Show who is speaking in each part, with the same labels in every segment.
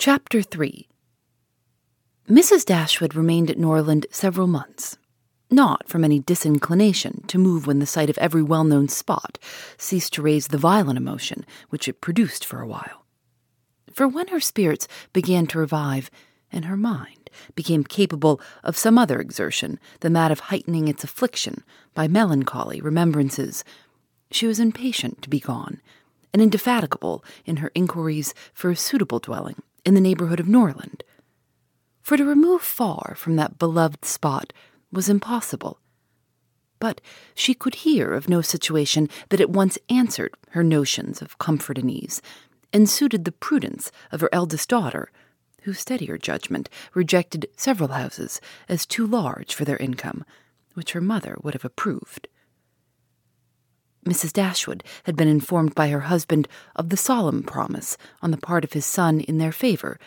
Speaker 1: Chapter 3 Mrs. Dashwood remained at Norland several months, not from any disinclination to move when the sight of every well known spot ceased to raise the violent emotion which it produced for a while. For when her spirits began to revive, and her mind became capable of some other exertion than that of heightening its affliction by melancholy remembrances, she was impatient to be gone, and indefatigable in her inquiries for a suitable dwelling in the neighborhood of Norland. For to remove far from that beloved spot was impossible. But she could hear of no situation that at once answered her notions of comfort and ease, and suited the prudence of her eldest daughter, whose steadier judgment rejected several houses as too large for their income, which her mother would have approved. Mrs. Dashwood had been informed by her husband of the solemn promise on the part of his son in their favor,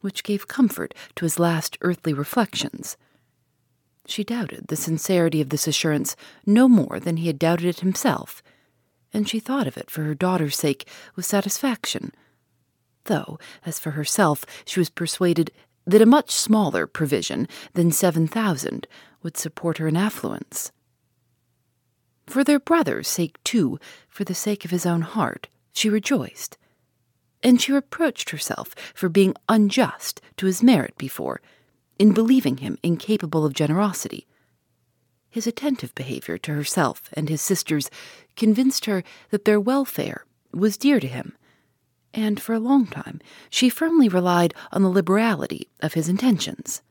Speaker 1: which gave comfort to his last earthly reflections. She doubted the sincerity of this assurance no more than he had doubted it himself, and she thought of it for her daughter's sake with satisfaction, though, as for herself, she was persuaded that a much smaller provision than seven thousand would support her in affluence. For their brother's sake, too, for the sake of his own heart, she rejoiced. And she reproached herself for being unjust to his merit before, in believing him incapable of generosity. His attentive behavior to herself and his sisters convinced her that their welfare was dear to him, and for a long time she firmly relied on the liberality of his intentions.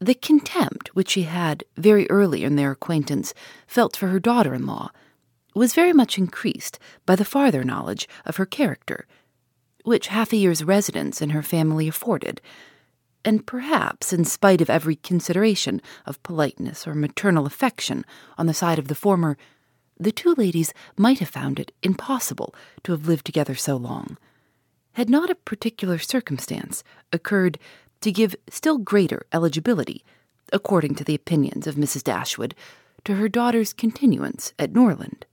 Speaker 1: The contempt which she had, very early in their acquaintance, felt for her daughter in law was very much increased by the farther knowledge of her character, which half a year's residence in her family afforded, and perhaps in spite of every consideration of politeness or maternal affection on the side of the former, the two ladies might have found it impossible to have lived together so long, had not a particular circumstance occurred to give still greater eligibility, according to the opinions of Mrs. Dashwood, to her daughter's continuance at Norland.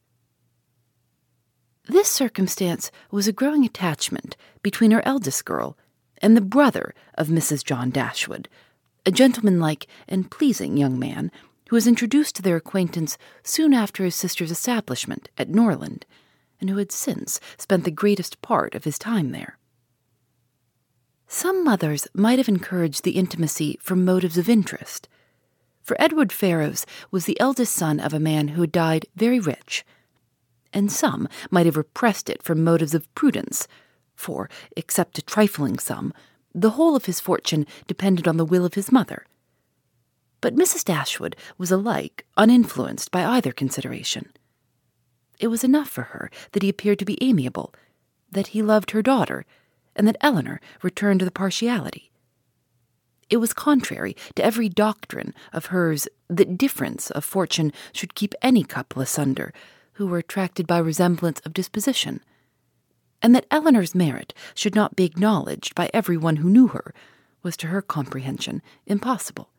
Speaker 1: This circumstance was a growing attachment between her eldest girl and the brother of Mrs. John Dashwood, a gentlemanlike and pleasing young man who was introduced to their acquaintance soon after his sister's establishment at Norland, and who had since spent the greatest part of his time there. Some mothers might have encouraged the intimacy from motives of interest. For Edward Ferrars was the eldest son of a man who had died very rich, and some might have repressed it from motives of prudence, for, except a trifling sum, the whole of his fortune depended on the will of his mother. But Mrs. Dashwood was alike uninfluenced by either consideration. It was enough for her that he appeared to be amiable, that he loved her daughter, and that Elinor returned to the partiality. It was contrary to every doctrine of hers that difference of fortune should keep any couple asunder who were attracted by resemblance of disposition, and that Elinor's merit should not be acknowledged by every one who knew her was to her comprehension impossible.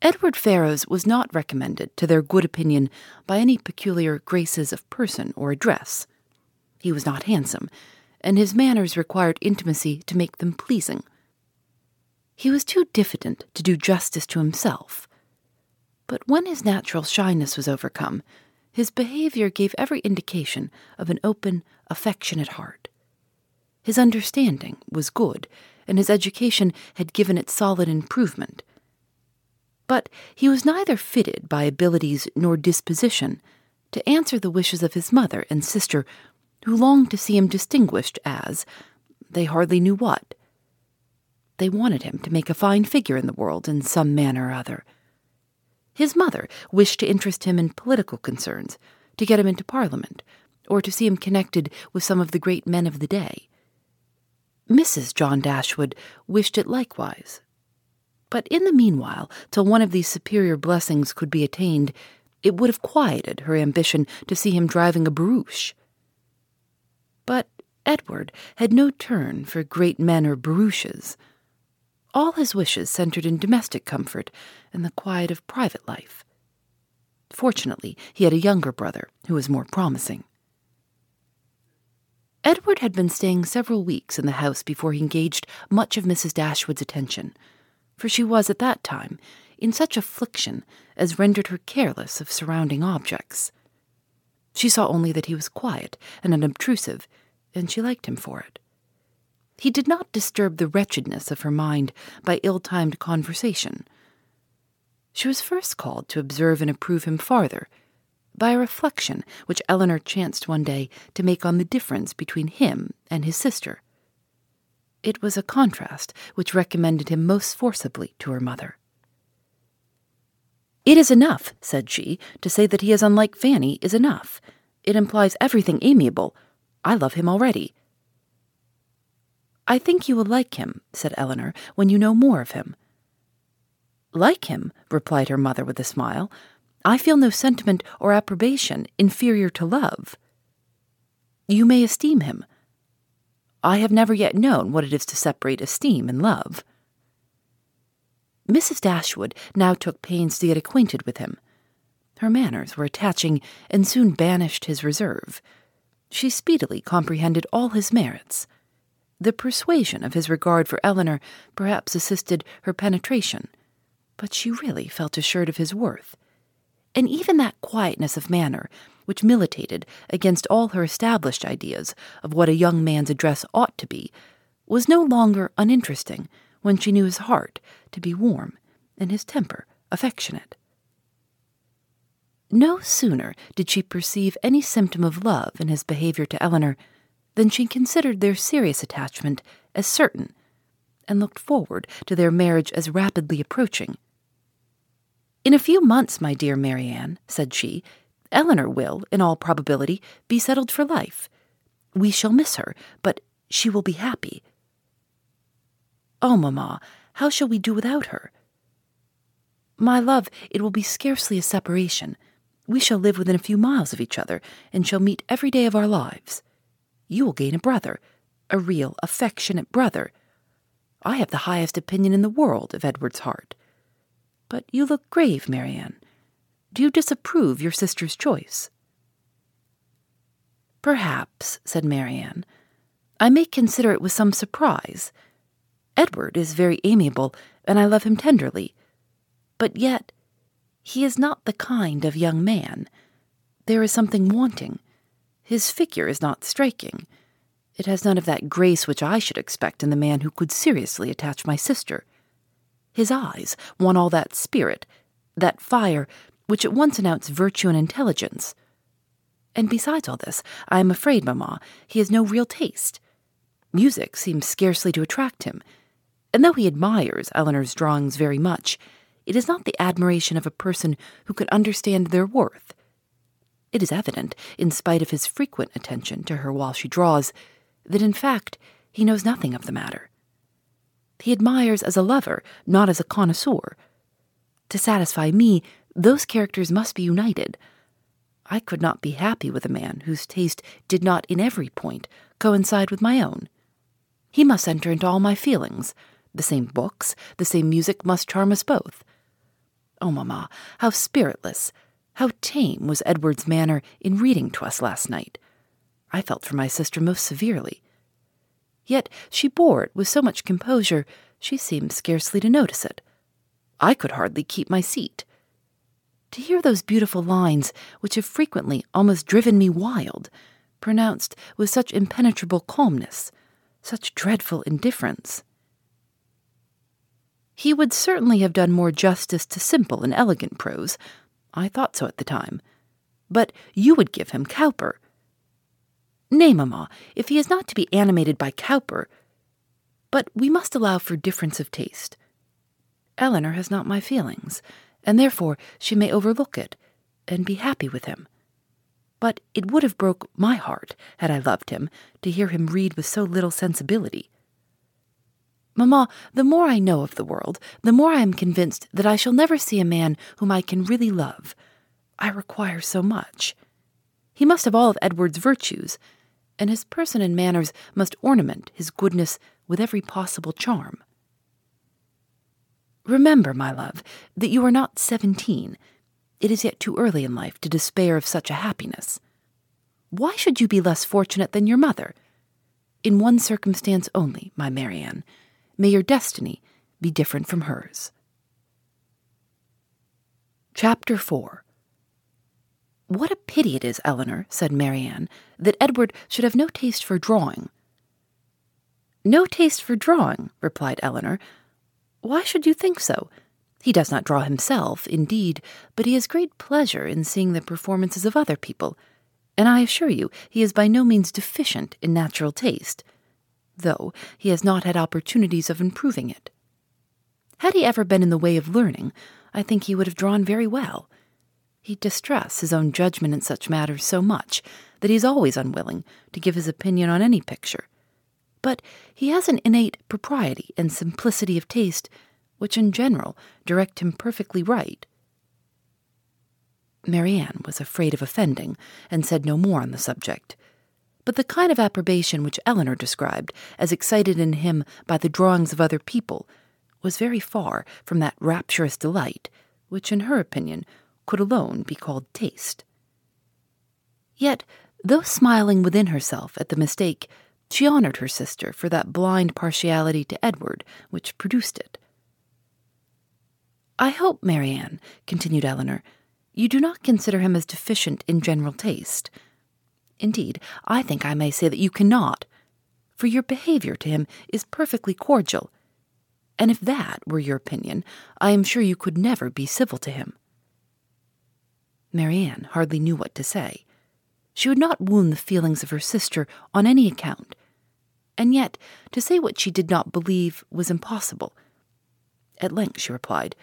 Speaker 1: Edward Ferrars was not recommended to their good opinion by any peculiar graces of person or address. He was not handsome, and his manners required intimacy to make them pleasing. He was too diffident to do justice to himself. But when his natural shyness was overcome, his behavior gave every indication of an open, affectionate heart. His understanding was good, and his education had given it solid improvement. But he was neither fitted by abilities nor disposition to answer the wishes of his mother and sister who longed to see him distinguished as they hardly knew what. They wanted him to make a fine figure in the world in some manner or other. His mother wished to interest him in political concerns, to get him into Parliament, or to see him connected with some of the great men of the day. Mrs. John Dashwood wished it likewise. But in the meanwhile, till one of these superior blessings could be attained, it would have quieted her ambition to see him driving a barouche. Edward had no turn for great men or barouches. All his wishes centered in domestic comfort and the quiet of private life. Fortunately, he had a younger brother who was more promising. Edward had been staying several weeks in the house before he engaged much of Mrs. Dashwood's attention, for she was at that time in such affliction as rendered her careless of surrounding objects. She saw only that he was quiet and unobtrusive, and she liked him for it. He did not disturb the wretchedness of her mind by ill timed conversation. She was first called to observe and approve him farther by a reflection which Elinor chanced one day to make on the difference between him and his sister. It was a contrast which recommended him most forcibly to her mother. It is enough, said she, to say that he is unlike Fanny is enough. It implies everything amiable. I love him already. I think you will like him, said Elinor, when you know more of him. Like him, replied her mother with a smile. I feel no sentiment or approbation inferior to love. You may esteem him. I have never yet known what it is to separate esteem and love. Mrs. Dashwood now took pains to get acquainted with him. Her manners were attaching and soon banished his reserve. She speedily comprehended all his merits. The persuasion of his regard for Elinor perhaps assisted her penetration, but she really felt assured of his worth. And even that quietness of manner, which militated against all her established ideas of what a young man's address ought to be, was no longer uninteresting when she knew his heart to be warm and his temper affectionate. No sooner did she perceive any symptom of love in his behavior to Elinor than she considered their serious attachment as certain, and looked forward to their marriage as rapidly approaching. In a few months, my dear Marianne, said she, Elinor will, in all probability, be settled for life. We shall miss her, but she will be happy. Oh, mamma, how shall we do without her? My love, it will be scarcely a separation. We shall live within a few miles of each other, and shall meet every day of our lives. You will gain a brother, a real, affectionate brother. I have the highest opinion in the world of Edward's heart. But you look grave, Marianne. Do you disapprove your sister's choice? Perhaps, said Marianne. I may consider it with some surprise. Edward is very amiable, and I love him tenderly. But yet, he is not the kind of young man. There is something wanting. His figure is not striking. It has none of that grace which I should expect in the man who could seriously attach my sister. His eyes want all that spirit, that fire, which at once announce virtue and intelligence. And besides all this, I am afraid, mamma, he has no real taste. Music seems scarcely to attract him, and though he admires Elinor's drawings very much, it is not the admiration of a person who can understand their worth. It is evident, in spite of his frequent attention to her while she draws, that in fact he knows nothing of the matter. He admires as a lover, not as a connoisseur. To satisfy me, those characters must be united. I could not be happy with a man whose taste did not in every point coincide with my own. He must enter into all my feelings. The same books, the same music must charm us both. Oh, mamma, how spiritless, how tame was Edward's manner in reading to us last night. I felt for my sister most severely. Yet she bore it with so much composure, she seemed scarcely to notice it. I could hardly keep my seat. To hear those beautiful lines, which have frequently almost driven me wild, pronounced with such impenetrable calmness, such dreadful indifference. He would certainly have done more justice to simple and elegant prose. I thought so at the time. But you would give him Cowper, Nay, mamma, if he is not to be animated by Cowper. But we must allow for difference of taste. Elinor has not my feelings, and therefore she may overlook it and be happy with him. But it would have broke my heart, had I loved him, to hear him read with so little sensibility. Mamma, the more I know of the world, the more I am convinced that I shall never see a man whom I can really love. I require so much. He must have all of Edward's virtues, and his person and manners must ornament his goodness with every possible charm. Remember, my love, that you are not seventeen. It is yet too early in life to despair of such a happiness. Why should you be less fortunate than your mother? In one circumstance only, my Marianne, may your destiny be different from hers. Chapter 4 What a pity it is, Elinor, said Marianne, that Edward should have no taste for drawing. No taste for drawing, replied Elinor. Why should you think so? He does not draw himself, indeed, but he has great pleasure in seeing the performances of other people, and I assure you he is by no means deficient in natural taste, though he has not had opportunities of improving it. Had he ever been in the way of learning, I think he would have drawn very well. He distrusts his own judgment in such matters so much that he is always unwilling to give his opinion on any picture. But he has an innate propriety and simplicity of taste which in general direct him perfectly right. Marianne was afraid of offending, and said no more on the subject. But the kind of approbation which Elinor described as excited in him by the drawings of other people was very far from that rapturous delight which, in her opinion, could alone be called taste. Yet, though smiling within herself at the mistake, she honored her sister for that blind partiality to Edward which produced it. I hope, Marianne, continued Elinor, you do not consider him as deficient in general taste. Indeed, I think I may say that you cannot, for your behavior to him is perfectly cordial, and if that were your opinion, I am sure you could never be civil to him. Marianne hardly knew what to say. She would not wound the feelings of her sister on any account, and yet to say what she did not believe was impossible. At length she replied,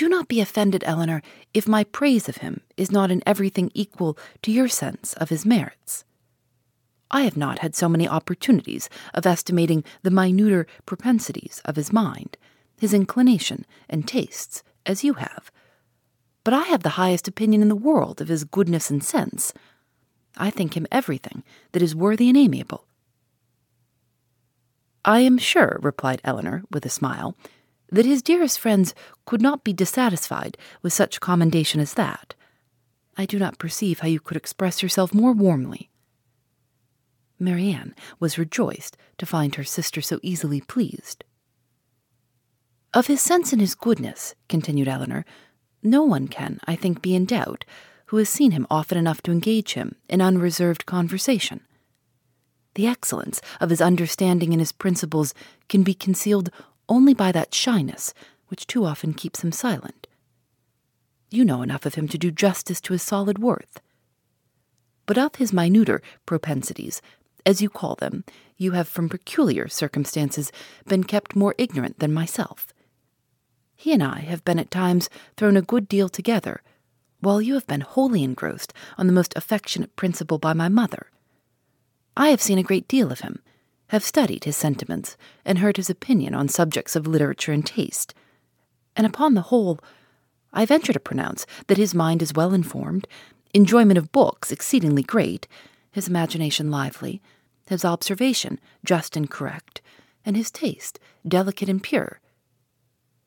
Speaker 1: do not be offended, Elinor, if my praise of him is not in everything equal to your sense of his merits. I have not had so many opportunities of estimating the minuter propensities of his mind, his inclination and tastes, as you have. But I have the highest opinion in the world of his goodness and sense. I think him everything that is worthy and amiable. I am sure, replied Elinor, with a smile, that his dearest friends could not be dissatisfied with such commendation as that. I do not perceive how you could express yourself more warmly. Marianne was rejoiced to find her sister so easily pleased. Of his sense and his goodness, continued Elinor, no one can, I think, be in doubt who has seen him often enough to engage him in unreserved conversation. The excellence of his understanding and his principles can be concealed only by that shyness which too often keeps him silent. You know enough of him to do justice to his solid worth. But of his minuter propensities, as you call them, you have from peculiar circumstances been kept more ignorant than myself. He and I have been at times thrown a good deal together, while you have been wholly engrossed on the most affectionate principle by my mother. I have seen a great deal of him, have studied his sentiments and heard his opinion on subjects of literature and taste, and upon the whole, I venture to pronounce that his mind is well informed, enjoyment of books exceedingly great, his imagination lively, his observation just and correct, and his taste delicate and pure.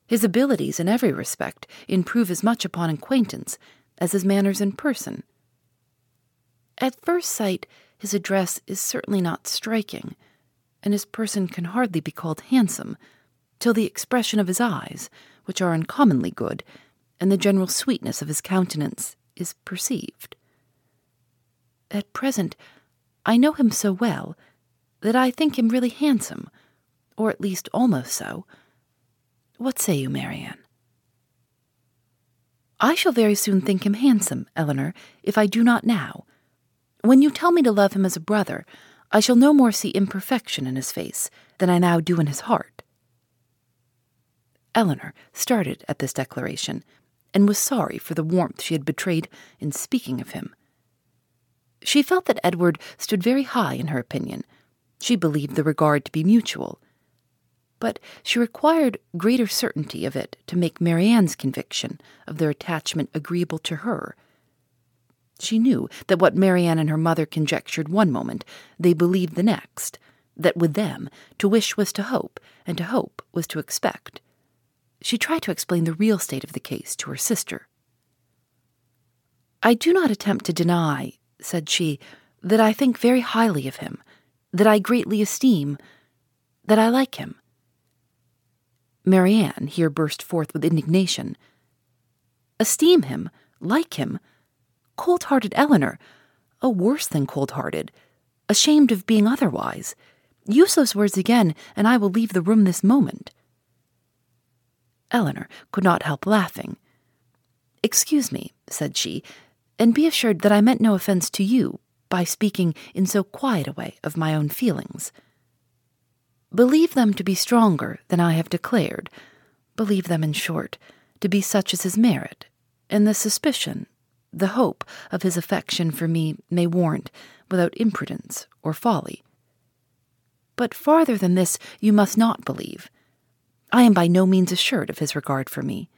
Speaker 1: His abilities in every respect improve as much upon acquaintance as his manners in person. At first sight, his address is certainly not striking and his person can hardly be called handsome, till the expression of his eyes, which are uncommonly good, and the general sweetness of his countenance is perceived. At present, I know him so well that I think him really handsome, or at least almost so. What say you, Marianne? I shall very soon think him handsome, Elinor, if I do not now. When you tell me to love him as a brother, I shall no more see imperfection in his face than I now do in his heart. Elinor started at this declaration, and was sorry for the warmth she had betrayed in speaking of him. She felt that Edward stood very high in her opinion. She believed the regard to be mutual. But she required greater certainty of it to make Marianne's conviction of their attachment agreeable to her. She knew that what Marianne and her mother conjectured one moment, they believed the next, that with them, to wish was to hope, and to hope was to expect. She tried to explain the real state of the case to her sister. I do not attempt to deny, said she, that I think very highly of him, that I greatly esteem, that I like him. Marianne here burst forth with indignation. Esteem him, like him, cold hearted Elinor, oh, worse than cold hearted, ashamed of being otherwise. Use those words again, and I will leave the room this moment. Elinor could not help laughing. Excuse me, said she, and be assured that I meant no offense to you by speaking in so quiet a way of my own feelings. Believe them to be stronger than I have declared. Believe them, in short, to be such as his merit, and the suspicion, the hope of his affection for me may warrant without imprudence or folly. But farther than this you must not believe. I am by no means assured of his regard for me.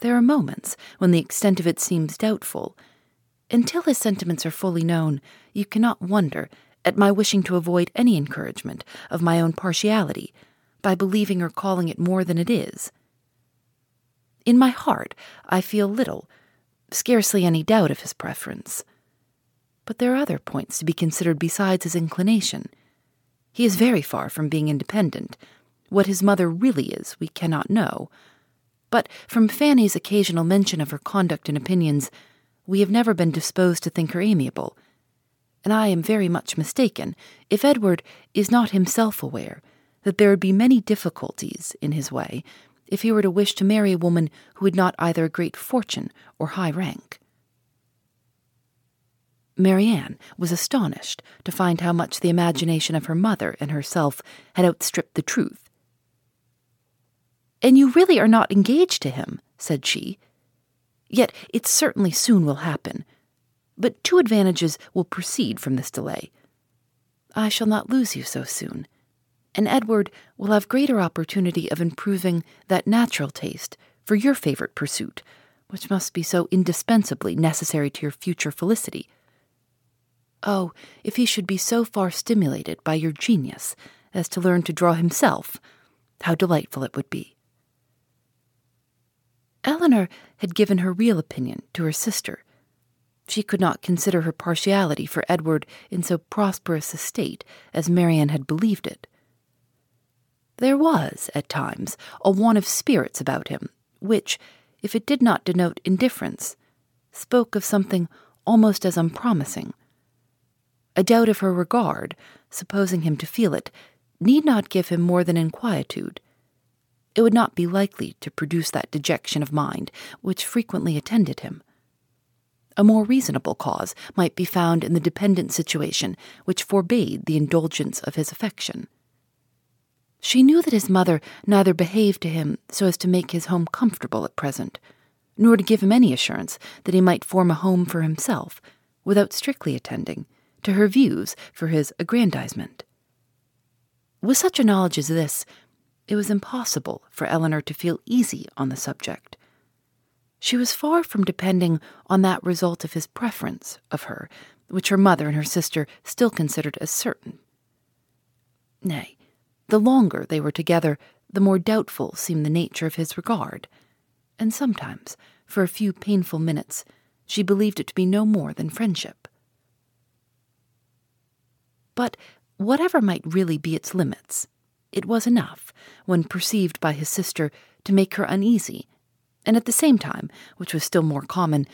Speaker 1: There are moments when the extent of it seems doubtful. Until his sentiments are fully known, you cannot wonder at my wishing to avoid any encouragement of my own partiality by believing or calling it more than it is. In my heart, I feel little, scarcely any doubt of his preference. But there are other points to be considered besides his inclination. He is very far from being independent. What his mother really is, we cannot know. But from Fanny's occasional mention of her conduct and opinions, we have never been disposed to think her amiable and I am very much mistaken if Edward is not himself aware that there would be many difficulties in his way if he were to wish to marry a woman who had not either a great fortune or high rank. Marianne was astonished to find how much the imagination of her mother and herself had outstripped the truth. And you really are not engaged to him, said she. Yet it certainly soon will happen but two advantages will proceed from this delay. I shall not lose you so soon, and Edward will have greater opportunity of improving that natural taste for your favorite pursuit, which must be so indispensably necessary to your future felicity. Oh, if he should be so far stimulated by your genius as to learn to draw himself, how delightful it would be. Elinor had given her real opinion to her sister she could not consider her partiality for Edward in so prosperous a state as Marianne had believed it. There was, at times, a want of spirits about him, which, if it did not denote indifference, spoke of something almost as unpromising. A doubt of her regard, supposing him to feel it, need not give him more than inquietude. It would not be likely to produce that dejection of mind which frequently attended him. A more reasonable cause might be found in the dependent situation which forbade the indulgence of his affection. She knew that his mother neither behaved to him so as to make his home comfortable at present, nor to give him any assurance that he might form a home for himself, without strictly attending to her views for his aggrandizement. With such a knowledge as this, it was impossible for Elinor to feel easy on the subject. She was far from depending on that result of his preference of her, which her mother and her sister still considered as certain. Nay, the longer they were together, the more doubtful seemed the nature of his regard, and sometimes, for a few painful minutes, she believed it to be no more than friendship. But whatever might really be its limits, it was enough, when perceived by his sister, to make her uneasy and at the same time, which was still more common,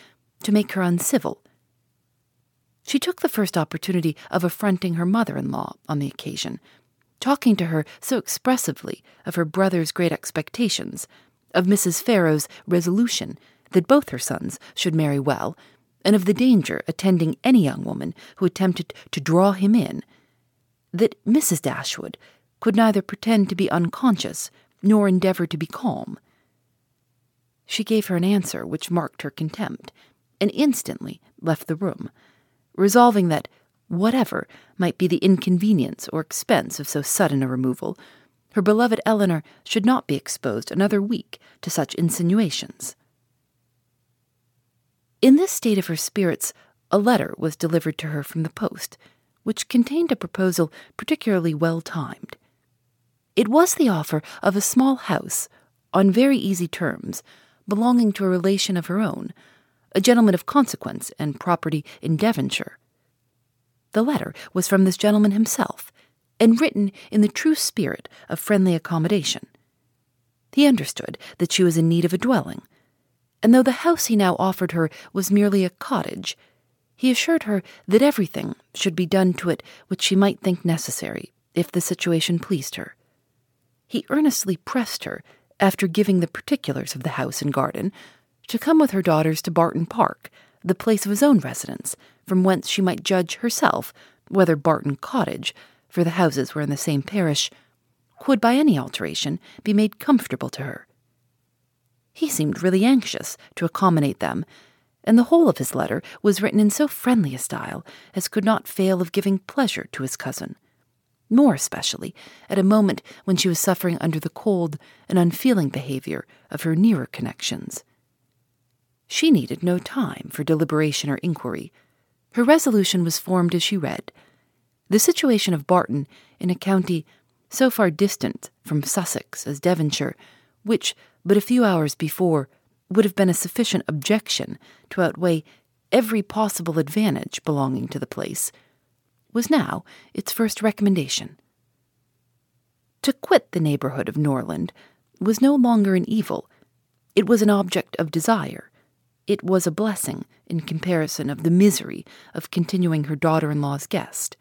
Speaker 1: to make her uncivil. She took the first opportunity of affronting her mother in law on the occasion, talking to her so expressively of her brother's great expectations, of Mrs. Ferrars's resolution that both her sons should marry well, and of the danger attending any young woman who attempted to draw him in, that Mrs. Dashwood could neither pretend to be unconscious nor endeavor to be calm. She gave her an answer which marked her contempt, and instantly left the room, resolving that, whatever might be the inconvenience or expense of so sudden a removal, her beloved Elinor should not be exposed another week to such insinuations. In this state of her spirits, a letter was delivered to her from the post, which contained a proposal particularly well timed. It was the offer of a small house, on very easy terms, belonging to a relation of her own, a gentleman of consequence and property in Devonshire. The letter was from this gentleman himself, and written in the true spirit of friendly accommodation. He understood that she was in need of a dwelling, and though the house he now offered her was merely a cottage, he assured her that everything should be done to it which she might think necessary, if the situation pleased her. He earnestly pressed her, after giving the particulars of the house and garden, to come with her daughters to Barton Park, the place of his own residence, from whence she might judge herself whether Barton Cottage for the houses were in the same parish, could by any alteration be made comfortable to her. He seemed really anxious to accommodate them, and the whole of his letter was written in so friendly a style as could not fail of giving pleasure to his cousin, more especially at a moment when she was suffering under the cold and unfeeling behavior of her nearer connections. She needed no time for deliberation or inquiry. Her resolution was formed as she read the situation of Barton in a county so far distant from Sussex as Devonshire, which, but a few hours before, would have been a sufficient objection to outweigh every possible advantage belonging to the place, was now its first recommendation. To quit the neighbourhood of Norland was no longer an evil, it was an object of desire. It was a blessing in comparison of the misery of continuing her daughter in law's guest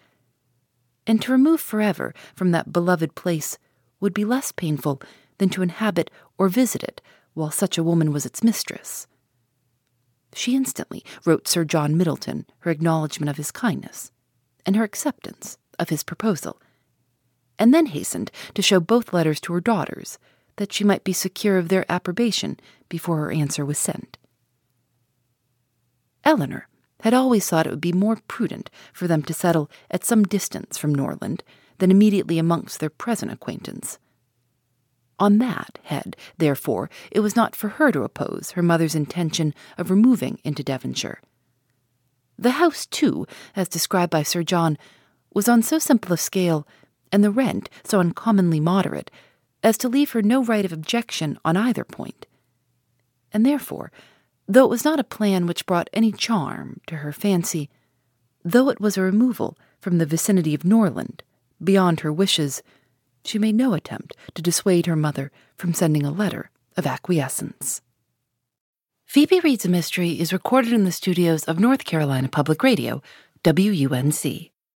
Speaker 1: and to remove forever from that beloved place would be less painful than to inhabit or visit it while such a woman was its mistress. She instantly wrote Sir John Middleton her acknowledgment of his kindness and her acceptance of his proposal, and then hastened to show both letters to her daughters that she might be secure of their approbation before her answer was sent. Elinor had always thought it would be more prudent for them to settle at some distance from Norland than immediately amongst their present acquaintance. On that head, therefore, it was not for her to oppose her mother's intention of removing into Devonshire. The house, too, as described by Sir John, was on so simple a scale, and the rent so uncommonly moderate, as to leave her no right of objection on either point. And therefore, Though it was not a plan which brought any charm to her fancy, though it was a removal from the vicinity of Norland, beyond her wishes, she made no attempt to dissuade her mother from sending a letter of acquiescence. Phoebe Reads a Mystery is recorded in the studios of North Carolina Public Radio, WUNC.